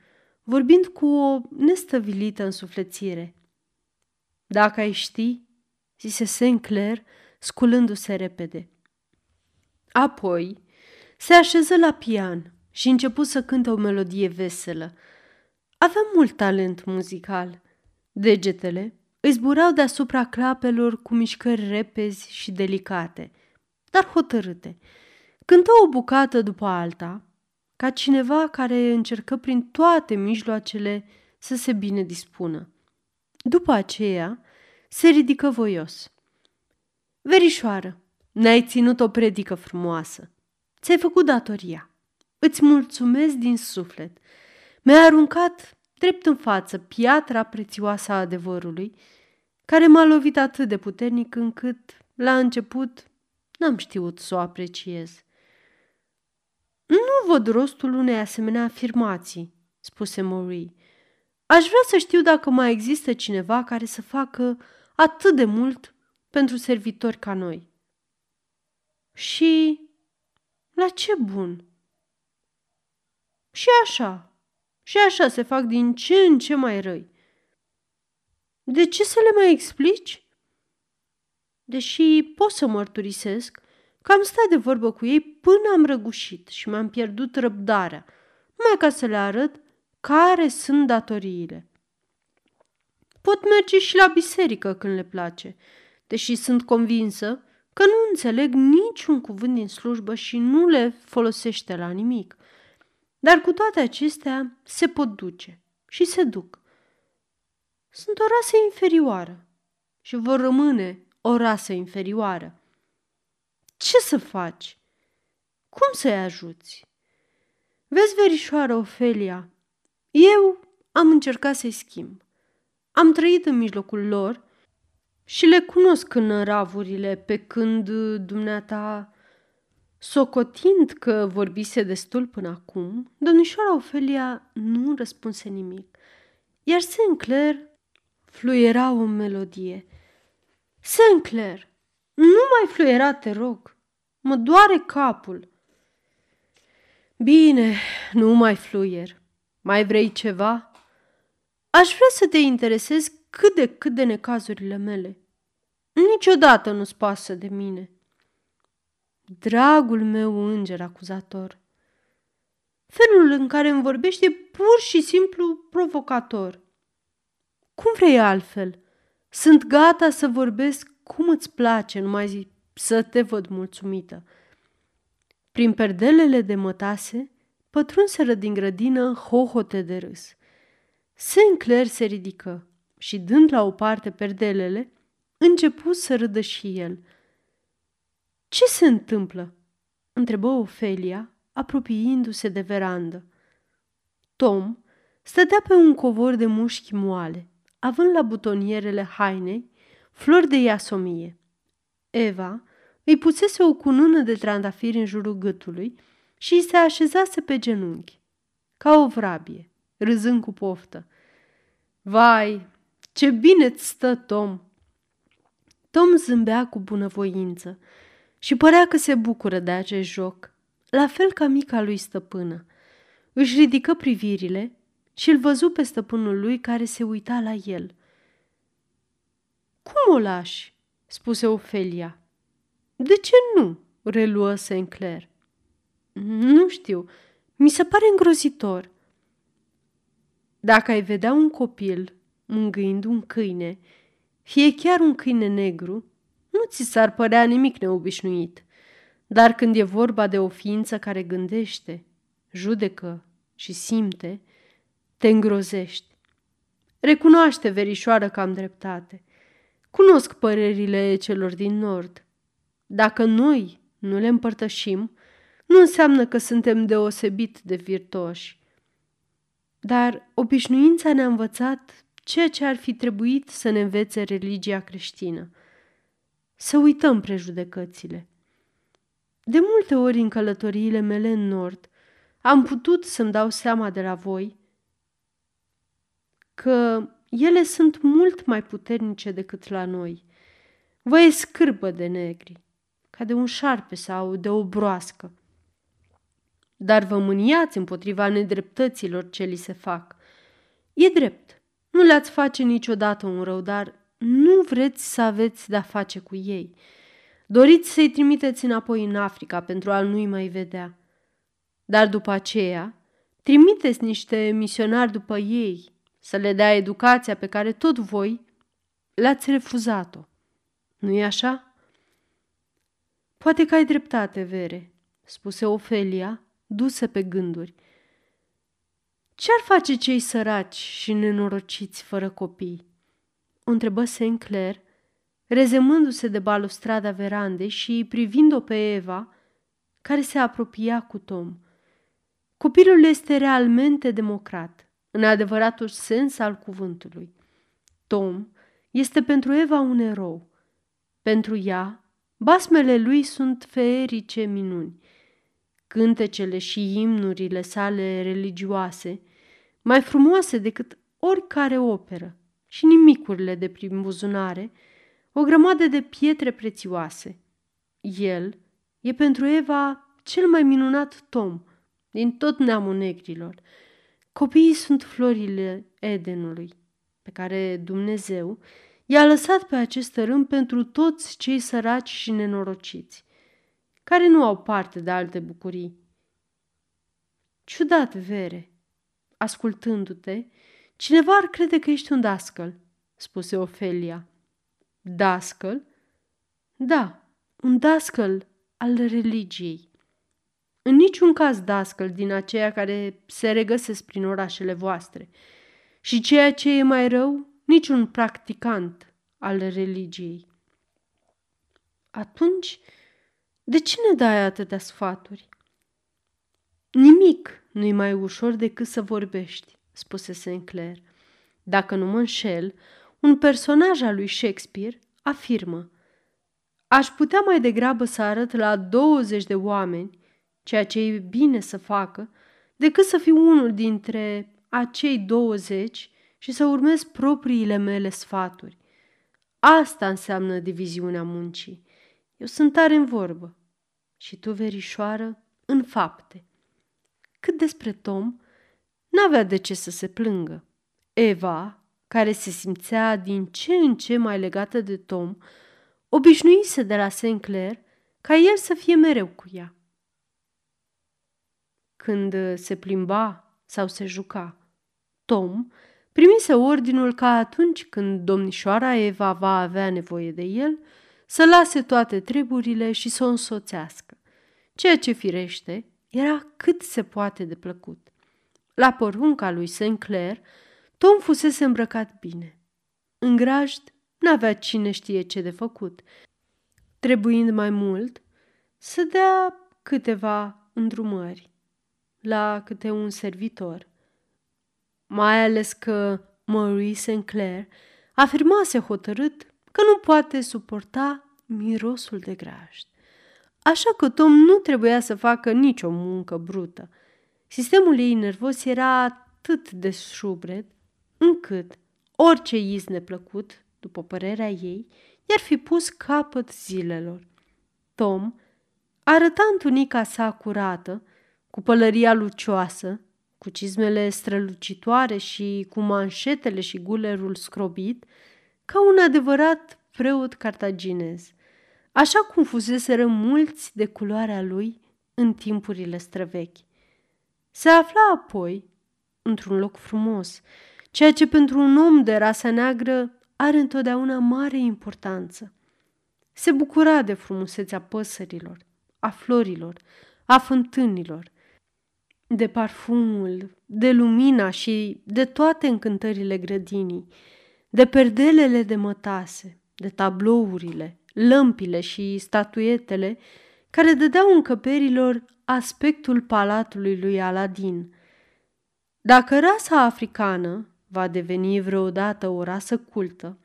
vorbind cu o nestăvilită însuflețire. Dacă ai ști, zise Sinclair, sculându-se repede. Apoi se așeză la pian și început să cânte o melodie veselă. Avea mult talent muzical. Degetele îi zburau deasupra clapelor cu mișcări repezi și delicate, dar hotărâte. Cântă o bucată după alta, ca cineva care încercă prin toate mijloacele să se bine dispună. După aceea, se ridică voios. Verișoară, ne-ai ținut o predică frumoasă. Ți-ai făcut datoria. Îți mulțumesc din suflet. Mi-ai aruncat drept în față piatra prețioasă a adevărului, care m-a lovit atât de puternic încât, la început, n-am știut să o apreciez. Nu văd rostul unei asemenea afirmații, spuse Marie. Aș vrea să știu dacă mai există cineva care să facă atât de mult pentru servitori ca noi. Și la ce bun? Și așa, și așa se fac din ce în ce mai răi. De ce să le mai explici? Deși pot să mărturisesc că am stat de vorbă cu ei până am răgușit și mi-am pierdut răbdarea, numai ca să le arăt care sunt datoriile. Pot merge și la biserică când le place, deși sunt convinsă că nu înțeleg niciun cuvânt din slujbă și nu le folosește la nimic. Dar cu toate acestea se pot duce și se duc. Sunt o rasă inferioară și vor rămâne o rasă inferioară. Ce să faci? Cum să-i ajuți? Vezi, verișoară Ofelia, eu am încercat să-i schimb. Am trăit în mijlocul lor și le cunosc în ravurile pe când dumneata, socotind că vorbise destul până acum, domnișoara Ofelia nu răspunse nimic, iar Sinclair fluiera o melodie. Sinclair, nu mai fluiera, te rog, Mă doare capul. Bine, nu mai fluier. Mai vrei ceva? Aș vrea să te interesezi cât de cât de necazurile mele. Niciodată nu-ți pasă de mine. Dragul meu înger acuzator, felul în care îmi vorbește e pur și simplu provocator. Cum vrei altfel? Sunt gata să vorbesc cum îți place, numai zi, să te văd mulțumită. Prin perdelele de mătase, pătrunseră din grădină hohote de râs. Sinclair se ridică și, dând la o parte perdelele, începu să râdă și el. Ce se întâmplă?" întrebă Ofelia, apropiindu-se de verandă. Tom stătea pe un covor de mușchi moale, având la butonierele hainei flori de iasomie. Eva îi pusese o cunună de trandafiri în jurul gâtului și îi se așezase pe genunchi, ca o vrabie, râzând cu poftă. Vai, ce bine-ți stă, Tom!" Tom zâmbea cu bunăvoință și părea că se bucură de acest joc, la fel ca mica lui stăpână. Își ridică privirile și îl văzu pe stăpânul lui care se uita la el. Cum o lași?" spuse Ofelia. De ce nu?" reluă Sinclair. Nu știu, mi se pare îngrozitor. Dacă ai vedea un copil mângâind un câine, fie chiar un câine negru, nu ți s-ar părea nimic neobișnuit. Dar când e vorba de o ființă care gândește, judecă și simte, te îngrozești. Recunoaște, verișoară, că am dreptate. Cunosc părerile celor din nord. Dacă noi nu le împărtășim, nu înseamnă că suntem deosebit de virtuoși. Dar obișnuința ne-a învățat ceea ce ar fi trebuit să ne învețe religia creștină. Să uităm prejudecățile. De multe ori în călătoriile mele în nord, am putut să-mi dau seama de la voi că ele sunt mult mai puternice decât la noi. Vă e scârbă de negri, ca de un șarpe sau de o broască. Dar vă mâniați împotriva nedreptăților ce li se fac. E drept, nu le-ați face niciodată un rău, dar nu vreți să aveți de-a face cu ei. Doriți să-i trimiteți înapoi în Africa pentru a nu-i mai vedea. Dar după aceea, trimiteți niște misionari după ei să le dea educația pe care tot voi le-ați refuzat-o. Nu-i așa? Poate că ai dreptate, Vere, spuse Ofelia, dusă pe gânduri. Ce-ar face cei săraci și nenorociți fără copii? O întrebă Sinclair, rezemându-se de balustrada verandei și privind-o pe Eva, care se apropia cu Tom. Copilul este realmente democrat, în adevăratul sens al cuvântului. Tom este pentru Eva un erou. Pentru ea, basmele lui sunt feerice minuni. Cântecele și imnurile sale religioase, mai frumoase decât oricare operă, și nimicurile de prin buzunare, o grămadă de pietre prețioase. El e pentru Eva cel mai minunat tom din tot neamul negrilor – Copiii sunt florile Edenului, pe care Dumnezeu i-a lăsat pe acest rând pentru toți cei săraci și nenorociți, care nu au parte de alte bucurii. Ciudat, Vere, ascultându-te, cineva ar crede că ești un dascăl, spuse Ofelia. Dascăl? Da, un dascăl al religiei. În niciun caz dascăl din aceia care se regăsesc prin orașele voastre. Și ceea ce e mai rău, niciun practicant al religiei. Atunci, de ce ne dai atâtea sfaturi? Nimic nu-i mai ușor decât să vorbești, spuse Sinclair. Dacă nu mă înșel, un personaj al lui Shakespeare afirmă Aș putea mai degrabă să arăt la 20 de oameni ceea ce e bine să facă, decât să fiu unul dintre acei 20 și să urmez propriile mele sfaturi. Asta înseamnă diviziunea muncii. Eu sunt tare în vorbă. și tu, verișoară, în fapte. Cât despre Tom, n-avea de ce să se plângă. Eva, care se simțea din ce în ce mai legată de Tom, obișnuise de la St. Clair ca el să fie mereu cu ea. Când se plimba sau se juca, Tom primise ordinul ca atunci când domnișoara Eva va avea nevoie de el, să lase toate treburile și să o însoțească, ceea ce firește era cât se poate de plăcut. La porunca lui St. Clair, Tom fusese îmbrăcat bine. În grajd n-avea cine știe ce de făcut, trebuind mai mult să dea câteva îndrumări la câte un servitor. Mai ales că Maurice St. Clair afirmase hotărât că nu poate suporta mirosul de grajd. Așa că Tom nu trebuia să facă nicio muncă brută. Sistemul ei nervos era atât de șubred încât orice iz neplăcut, după părerea ei, i-ar fi pus capăt zilelor. Tom arăta în tunica sa curată, cu pălăria lucioasă, cu cizmele strălucitoare și cu manșetele și gulerul scrobit, ca un adevărat preot cartaginez, așa cum fuseseră mulți de culoarea lui în timpurile străvechi. Se afla apoi într-un loc frumos, ceea ce pentru un om de rasă neagră are întotdeauna mare importanță. Se bucura de frumusețea păsărilor, a florilor, a fântânilor, de parfumul, de lumina și de toate încântările grădinii, de perdelele de mătase, de tablourile, lămpile și statuetele care dădeau încăperilor aspectul palatului lui Aladin. Dacă rasa africană va deveni vreodată o rasă cultă,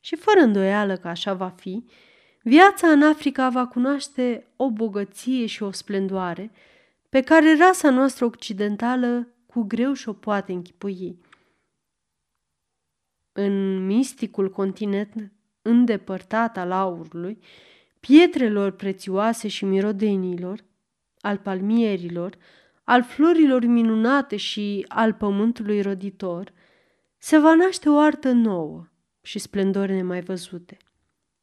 și fără îndoială că așa va fi, viața în Africa va cunoaște o bogăție și o splendoare pe care rasa noastră occidentală cu greu și-o poate închipui. În misticul continent îndepărtat al aurului, pietrelor prețioase și mirodenilor, al palmierilor, al florilor minunate și al pământului roditor, se va naște o artă nouă și splendore nemai văzute.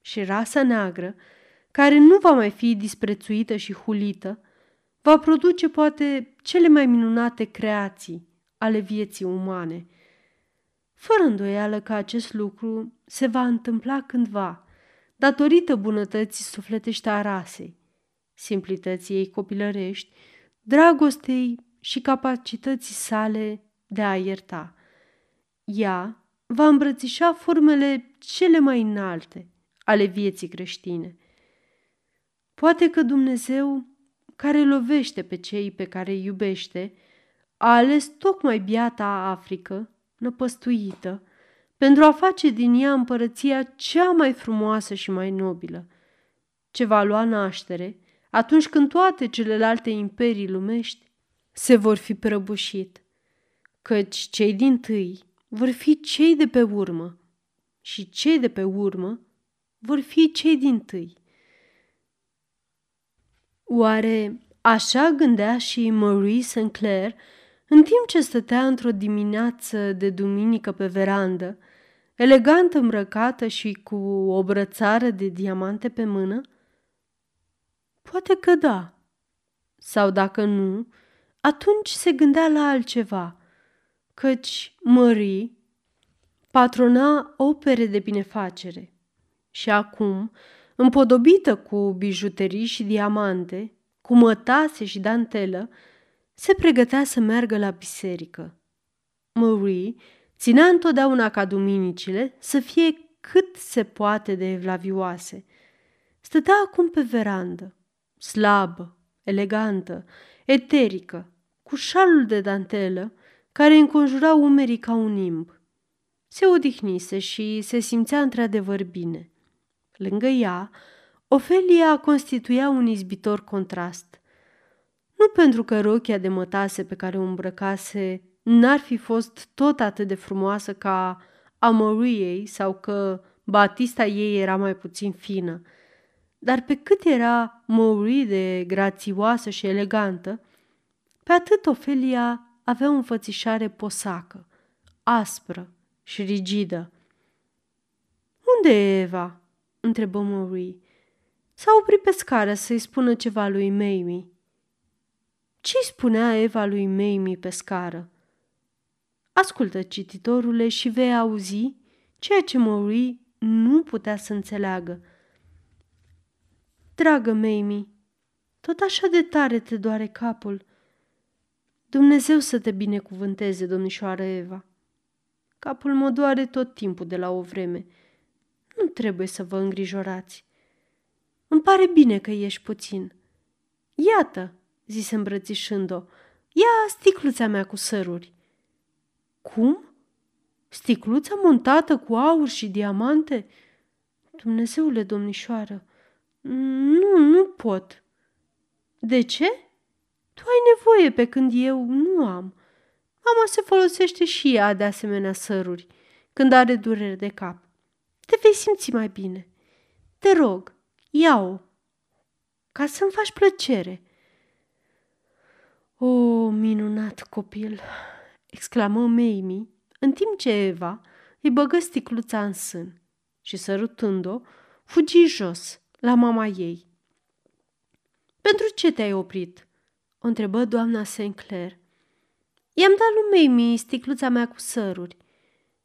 Și rasa neagră, care nu va mai fi disprețuită și hulită, va produce poate cele mai minunate creații ale vieții umane. Fără îndoială că acest lucru se va întâmpla cândva, datorită bunătății sufletești a rasei, simplității ei copilărești, dragostei și capacității sale de a ierta. Ea va îmbrățișa formele cele mai înalte ale vieții creștine. Poate că Dumnezeu, care lovește pe cei pe care îi iubește, a ales tocmai biata Africă, năpăstuită, pentru a face din ea împărăția cea mai frumoasă și mai nobilă, ce va lua naștere atunci când toate celelalte imperii lumești se vor fi prăbușit, căci cei din tâi vor fi cei de pe urmă și cei de pe urmă vor fi cei din tâi. Oare așa gândea și Marie St. Clair în timp ce stătea într-o dimineață de duminică pe verandă, elegant îmbrăcată și cu o brățară de diamante pe mână? Poate că da. Sau dacă nu, atunci se gândea la altceva, căci Marie patrona opere de binefacere și acum, împodobită cu bijuterii și diamante, cu mătase și dantelă, se pregătea să meargă la biserică. Marie ținea întotdeauna ca duminicile să fie cât se poate de evlavioase. Stătea acum pe verandă, slabă, elegantă, eterică, cu șalul de dantelă care înconjura umerii ca un nimb. Se odihnise și se simțea într-adevăr bine. Lângă ea, Ofelia constituia un izbitor contrast. Nu pentru că rochia de mătase pe care o îmbrăcase n-ar fi fost tot atât de frumoasă ca a Moriei sau că batista ei era mai puțin fină, dar pe cât era Maury de grațioasă și elegantă, pe atât Ofelia avea o înfățișare posacă, aspră și rigidă. Unde e Eva?" întrebă Maury. S-a oprit pe scară să-i spună ceva lui Mamie. Ce-i spunea Eva lui Mamie pe scară? Ascultă, cititorule, și vei auzi ceea ce Maury nu putea să înțeleagă. Dragă Mamie, tot așa de tare te doare capul. Dumnezeu să te binecuvânteze, domnișoară Eva. Capul mă doare tot timpul de la o vreme. Nu trebuie să vă îngrijorați. Îmi pare bine că ești puțin. Iată, zise îmbrățișând-o, ia sticluța mea cu săruri. Cum? Sticluța montată cu aur și diamante? Dumnezeule, domnișoară, nu, nu pot. De ce? Tu ai nevoie pe când eu nu am. Mama se folosește și ea de asemenea săruri când are durere de cap. Te vei simți mai bine. Te rog, ia-o, ca să-mi faci plăcere. O, minunat copil, exclamă Mamie, în timp ce Eva îi băgă sticluța în sân și, sărutând-o, fugi jos la mama ei. Pentru ce te-ai oprit?" o întrebă doamna Sinclair. I-am dat lui Mamie sticluța mea cu săruri,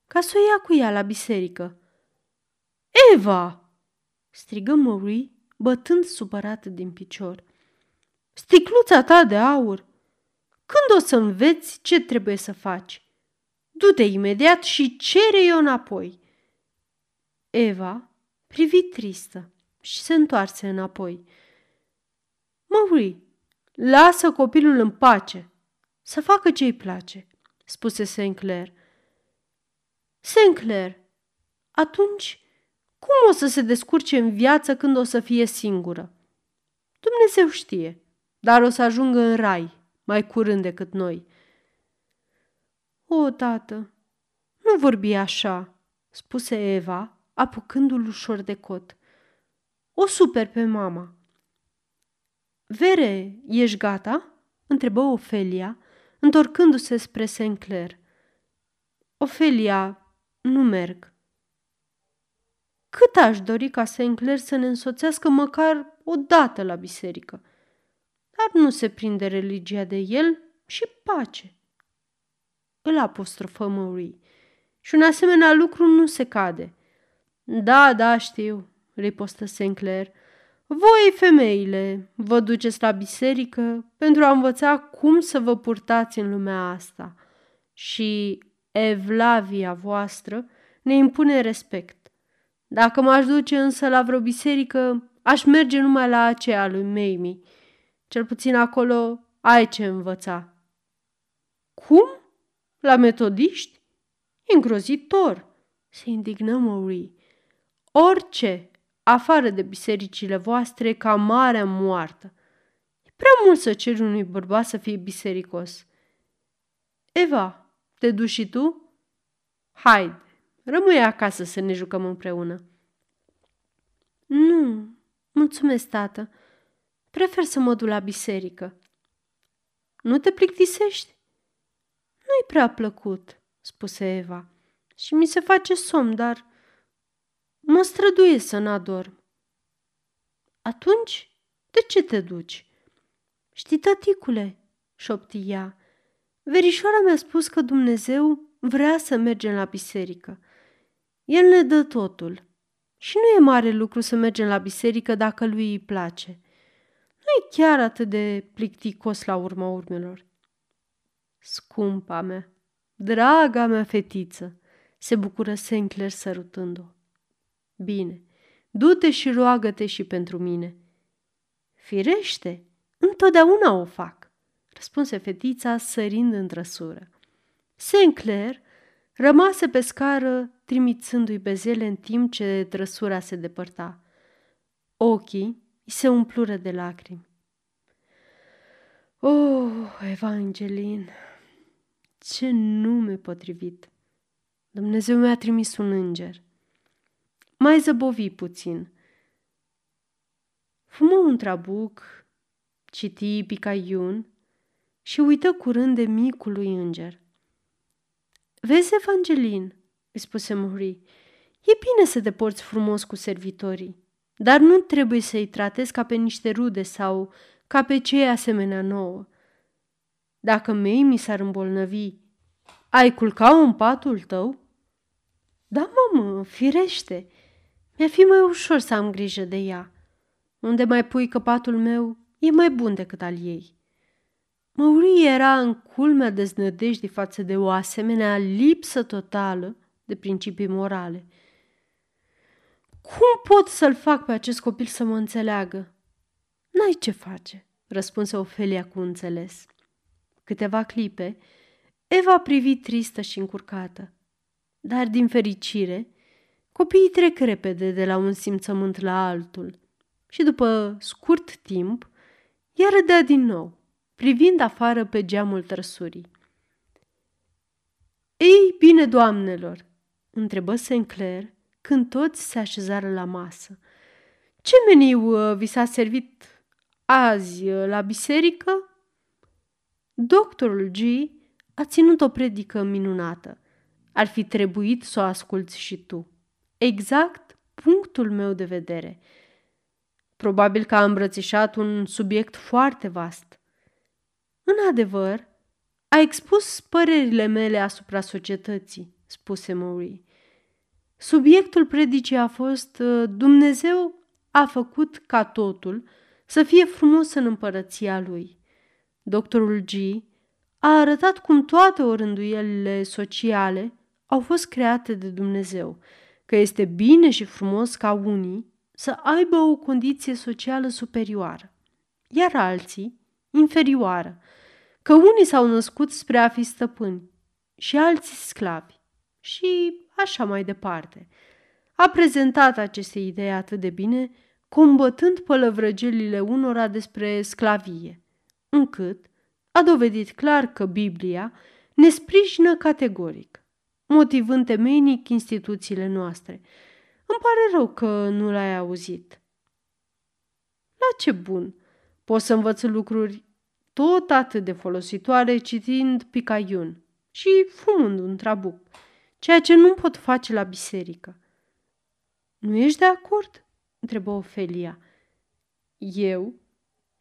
ca să o ia cu ea la biserică. Eva! strigă Maury, bătând supărat din picior. Sticluța ta de aur! Când o să înveți ce trebuie să faci? Du-te imediat și cere eu înapoi. Eva privi tristă și se întoarse înapoi. Maury, lasă copilul în pace, să facă ce-i place, spuse Sinclair. Sinclair, atunci cum o să se descurce în viață când o să fie singură? Dumnezeu știe, dar o să ajungă în rai mai curând decât noi. O, tată, nu vorbi așa, spuse Eva, apucându-l ușor de cot. O super pe mama. Vere, ești gata? întrebă Ofelia, întorcându-se spre Sinclair. Ofelia, nu merg. Cât aș dori ca Sinclair să ne însoțească măcar o dată la biserică. Dar nu se prinde religia de el și pace. Îl apostrofă Murray. Și un asemenea lucru nu se cade. Da, da, știu, ripostă Sinclair. Voi, femeile, vă duceți la biserică pentru a învăța cum să vă purtați în lumea asta. Și evlavia voastră ne impune respect. Dacă m-aș duce însă la vreo biserică, aș merge numai la aceea lui Mamie. Cel puțin acolo ai ce învăța. Cum? La metodiști? Îngrozitor, se indignă Maury. Orice, afară de bisericile voastre, ca marea moartă. E prea mult să ceri unui bărbat să fie bisericos. Eva, te duci și tu? Haide, rămâi acasă să ne jucăm împreună. Nu, mulțumesc, tată. Prefer să mă duc la biserică. Nu te plictisești? Nu-i prea plăcut, spuse Eva, și mi se face somn, dar mă străduiesc să n-adorm. Atunci, de ce te duci? Știi, tăticule, șopti ea, verișoara mi-a spus că Dumnezeu vrea să mergem la biserică. El ne dă totul. Și nu e mare lucru să mergem la biserică dacă lui îi place. Nu e chiar atât de plicticos la urma urmelor. Scumpa mea, draga mea fetiță, se bucură Sinclair sărutând-o. Bine, du-te și roagă-te și pentru mine. Firește, întotdeauna o fac, răspunse fetița sărind în trăsură. Sinclair rămase pe scară trimițându-i bezele în timp ce trăsura se depărta. Ochii îi se umplură de lacrimi. Oh, Evangelin, ce nume potrivit! Dumnezeu mi-a trimis un înger. Mai zăbovi puțin. fumă un trabuc, citi Picaiun și uită curând de micul lui înger. Vezi, Evangelin, îi spuse Mori, e bine să te porți frumos cu servitorii, dar nu trebuie să-i tratezi ca pe niște rude sau ca pe cei asemenea nouă. Dacă mei mi s-ar îmbolnăvi, ai culca în patul tău? Da, mamă, firește. Mi-ar fi mai ușor să am grijă de ea. Unde mai pui că patul meu e mai bun decât al ei. Măurii era în culmea deznădejdii față de o asemenea lipsă totală de principii morale. Cum pot să-l fac pe acest copil să mă înțeleagă? N-ai ce face, răspunse Ofelia cu înțeles. Câteva clipe, Eva privi tristă și încurcată. Dar, din fericire, copiii trec repede de la un simțământ la altul și, după scurt timp, ea râdea din nou, privind afară pe geamul trăsurii. Ei, bine, doamnelor!" întrebă Sinclair când toți se așezară la masă. Ce meniu uh, vi s-a servit azi uh, la biserică? Doctorul G a ținut o predică minunată. Ar fi trebuit să o asculți și tu. Exact punctul meu de vedere. Probabil că a îmbrățișat un subiect foarte vast. În adevăr, a expus părerile mele asupra societății, spuse Maury. Subiectul predicii a fost uh, Dumnezeu a făcut ca totul să fie frumos în împărăția lui. Doctorul G a arătat cum toate orânduielile sociale au fost create de Dumnezeu, că este bine și frumos ca unii să aibă o condiție socială superioară, iar alții inferioară, că unii s-au născut spre a fi stăpâni și alții sclavi și așa mai departe. A prezentat aceste idei atât de bine, combătând pălăvrăgelile unora despre sclavie, încât a dovedit clar că Biblia ne sprijină categoric, motivând temeinic instituțiile noastre. Îmi pare rău că nu l-ai auzit. La ce bun! Pot să învăț lucruri tot atât de folositoare citind Picaiun și fumând un trabuc, ceea ce nu pot face la biserică. Nu ești de acord? întrebă Ofelia. Eu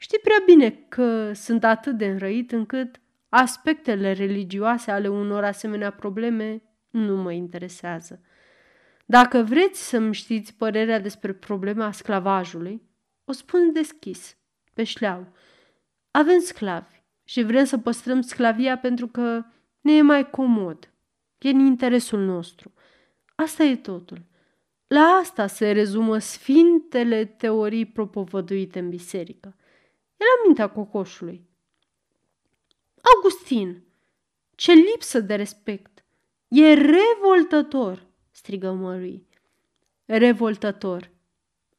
Știi prea bine că sunt atât de înrăit încât aspectele religioase ale unor asemenea probleme nu mă interesează. Dacă vreți să-mi știți părerea despre problema sclavajului, o spun deschis, pe șleau. Avem sclavi și vrem să păstrăm sclavia pentru că ne e mai comod. E în interesul nostru. Asta e totul. La asta se rezumă sfintele teorii propovăduite în biserică. Era mintea cocoșului. Augustin, ce lipsă de respect! E revoltător, strigă Murray. Revoltător.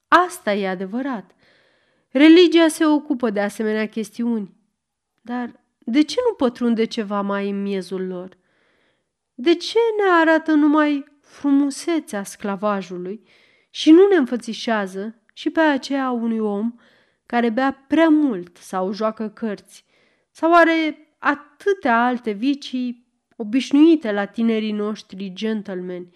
Asta e adevărat. Religia se ocupă de asemenea chestiuni. Dar de ce nu pătrunde ceva mai în miezul lor? De ce ne arată numai frumusețea sclavajului și nu ne înfățișează și pe aceea unui om care bea prea mult sau joacă cărți, sau are atâtea alte vicii obișnuite la tinerii noștri gentlemen.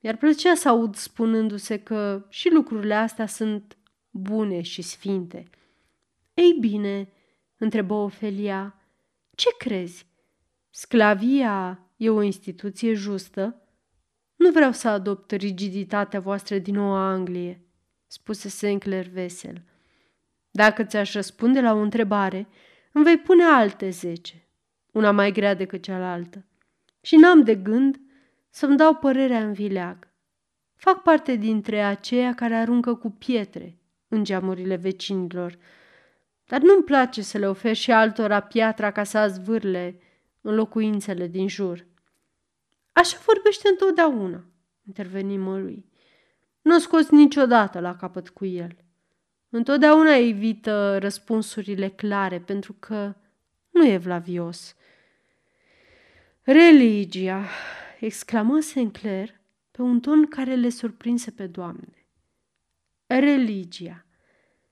Iar plăcea să aud spunându-se că și lucrurile astea sunt bune și sfinte. Ei bine, întrebă Ofelia, ce crezi? Sclavia e o instituție justă? Nu vreau să adopt rigiditatea voastră din Noua Anglie, spuse Sinclair vesel. Dacă ți-aș răspunde la o întrebare, îmi vei pune alte zece, una mai grea decât cealaltă. Și n-am de gând să-mi dau părerea în vileag. Fac parte dintre aceia care aruncă cu pietre în geamurile vecinilor, dar nu-mi place să le ofer și altora piatra ca să azvârle în locuințele din jur. Așa vorbește întotdeauna, interveni mălui. Nu scos niciodată la capăt cu el. Întotdeauna evită răspunsurile clare pentru că nu e vlavios. Religia, exclamă Sinclair pe un ton care le surprinse pe doamne. Religia.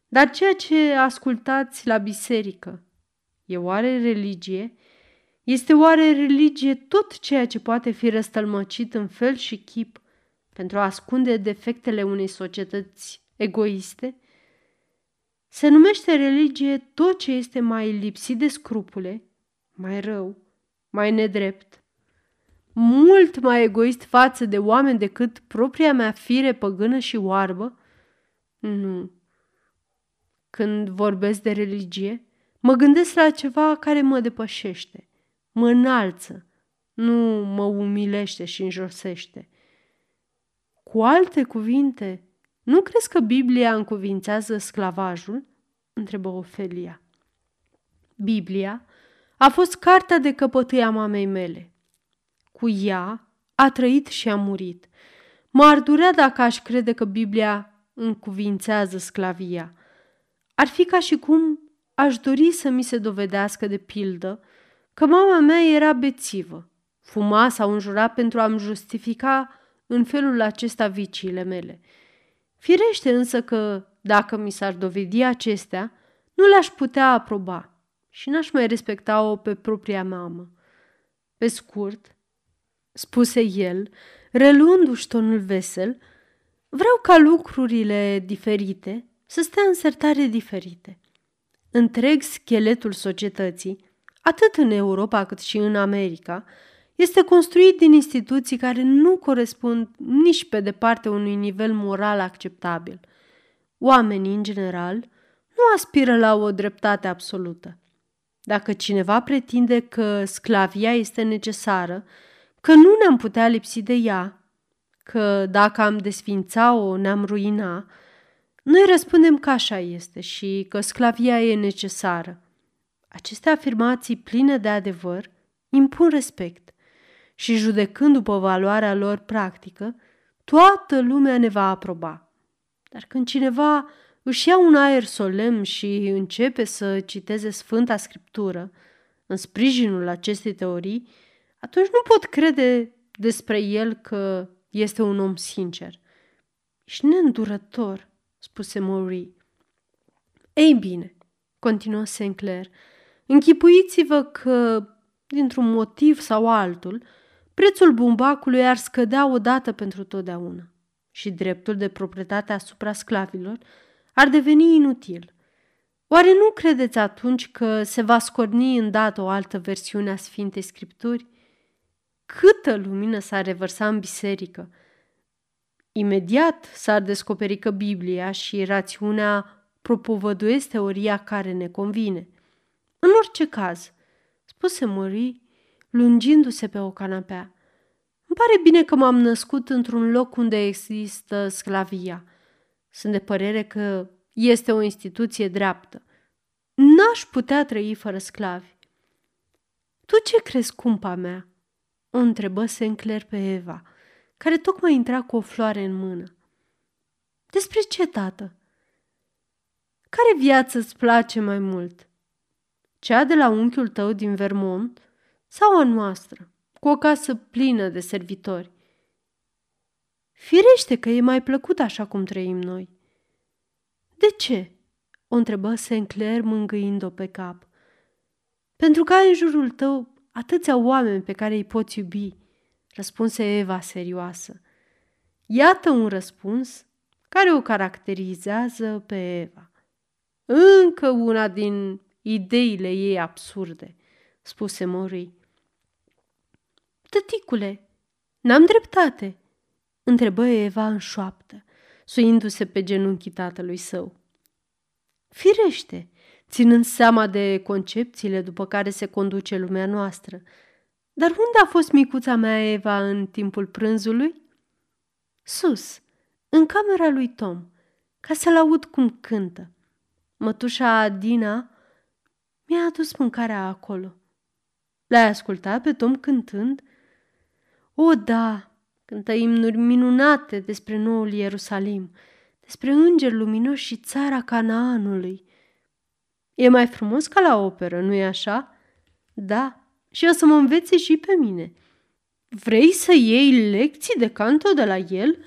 Dar ceea ce ascultați la biserică e oare religie? Este oare religie tot ceea ce poate fi răstălmăcit în fel și chip pentru a ascunde defectele unei societăți egoiste? Se numește religie tot ce este mai lipsit de scrupule, mai rău, mai nedrept, mult mai egoist față de oameni decât propria mea fire păgână și oarbă? Nu. Când vorbesc de religie, mă gândesc la ceva care mă depășește, mă înalță, nu mă umilește și înjosește. Cu alte cuvinte, nu crezi că Biblia încuvințează sclavajul? întrebă Ofelia. Biblia a fost cartea de căpătâi a mamei mele. Cu ea a trăit și a murit. M-ar durea dacă aș crede că Biblia încuvințează sclavia. Ar fi ca și cum aș dori să mi se dovedească de pildă că mama mea era bețivă, fuma sau înjura pentru a-mi justifica în felul acesta viciile mele. Firește însă că, dacă mi s-ar dovedi acestea, nu le-aș putea aproba și n-aș mai respecta-o pe propria mamă. Pe scurt, spuse el, reluându-și tonul vesel, vreau ca lucrurile diferite să stea în sertare diferite. Întreg scheletul societății, atât în Europa cât și în America, este construit din instituții care nu corespund nici pe departe unui nivel moral acceptabil. Oamenii, în general, nu aspiră la o dreptate absolută. Dacă cineva pretinde că sclavia este necesară, că nu ne-am putea lipsi de ea, că dacă am desfința-o ne-am ruina, noi răspundem că așa este și că sclavia e necesară. Aceste afirmații pline de adevăr impun respect și judecând după valoarea lor practică, toată lumea ne va aproba. Dar când cineva își ia un aer solemn și începe să citeze Sfânta Scriptură în sprijinul acestei teorii, atunci nu pot crede despre el că este un om sincer. Ești neîndurător, spuse Maury. Ei bine, continuă Sinclair, închipuiți-vă că, dintr-un motiv sau altul, prețul bumbacului ar scădea odată pentru totdeauna și dreptul de proprietate asupra sclavilor ar deveni inutil. Oare nu credeți atunci că se va scorni îndată o altă versiune a Sfintei Scripturi? Câtă lumină s-ar revărsa în biserică! Imediat s-ar descoperi că Biblia și rațiunea propovăduiesc teoria care ne convine. În orice caz, spuse Mării, lungindu-se pe o canapea, îmi pare bine că m-am născut într-un loc unde există sclavia. Sunt de părere că este o instituție dreaptă. N-aș putea trăi fără sclavi. Tu ce crezi, cumpa mea? O întrebă Sinclair pe Eva, care tocmai intra cu o floare în mână. Despre ce, tată? Care viață îți place mai mult? Cea de la unchiul tău din Vermont sau a noastră, cu o casă plină de servitori? Firește că e mai plăcut așa cum trăim noi. De ce? O întrebă Sinclair mângâind-o pe cap. Pentru că ai în jurul tău atâția oameni pe care îi poți iubi, răspunse Eva serioasă. Iată un răspuns care o caracterizează pe Eva. Încă una din ideile ei absurde, spuse Mori. Tăticule, n-am dreptate, întrebă Eva în șoaptă, suindu-se pe genunchii tatălui său. Firește, ținând seama de concepțiile după care se conduce lumea noastră. Dar unde a fost micuța mea Eva în timpul prânzului? Sus, în camera lui Tom, ca să-l aud cum cântă. Mătușa Dina mi-a adus mâncarea acolo. L-ai ascultat pe Tom cântând? O, da, cântă imnuri minunate despre noul Ierusalim, despre îngeri luminoși și țara Canaanului. E mai frumos ca la operă, nu-i așa? Da, și o să mă învețe și pe mine. Vrei să iei lecții de canto de la el?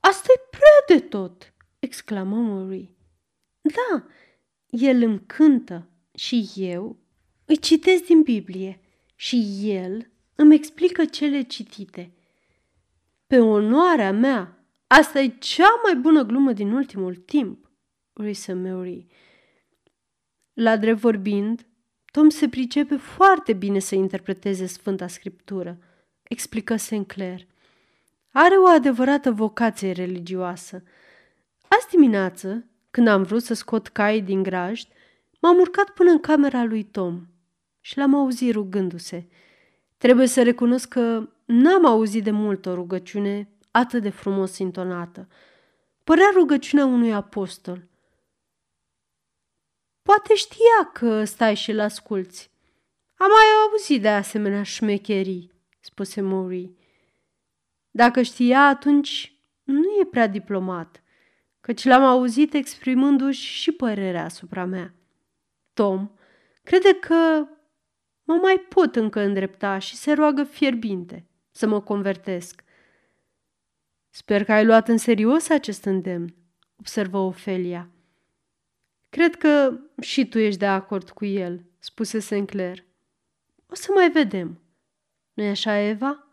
asta e prea de tot, exclamă Murray. Da, el îmi cântă și eu îi citesc din Biblie și el îmi explică cele citite. Pe onoarea mea, asta e cea mai bună glumă din ultimul timp, râse Mary. La drept vorbind, Tom se pricepe foarte bine să interpreteze Sfânta Scriptură, explică Sinclair. Are o adevărată vocație religioasă. Azi dimineață, când am vrut să scot caii din grajd, m-am urcat până în camera lui Tom și l-am auzit rugându-se. Trebuie să recunosc că n-am auzit de mult o rugăciune atât de frumos intonată. Părea rugăciunea unui apostol. Poate știa că stai și-l asculți. Am mai auzit de asemenea șmecherii, spuse Maury. Dacă știa, atunci nu e prea diplomat, căci l-am auzit exprimându-și și părerea asupra mea. Tom crede că mă mai pot încă îndrepta și se roagă fierbinte să mă convertesc. Sper că ai luat în serios acest îndemn, observă Ofelia. Cred că și tu ești de acord cu el, spuse Sinclair. O să mai vedem. Nu-i așa, Eva?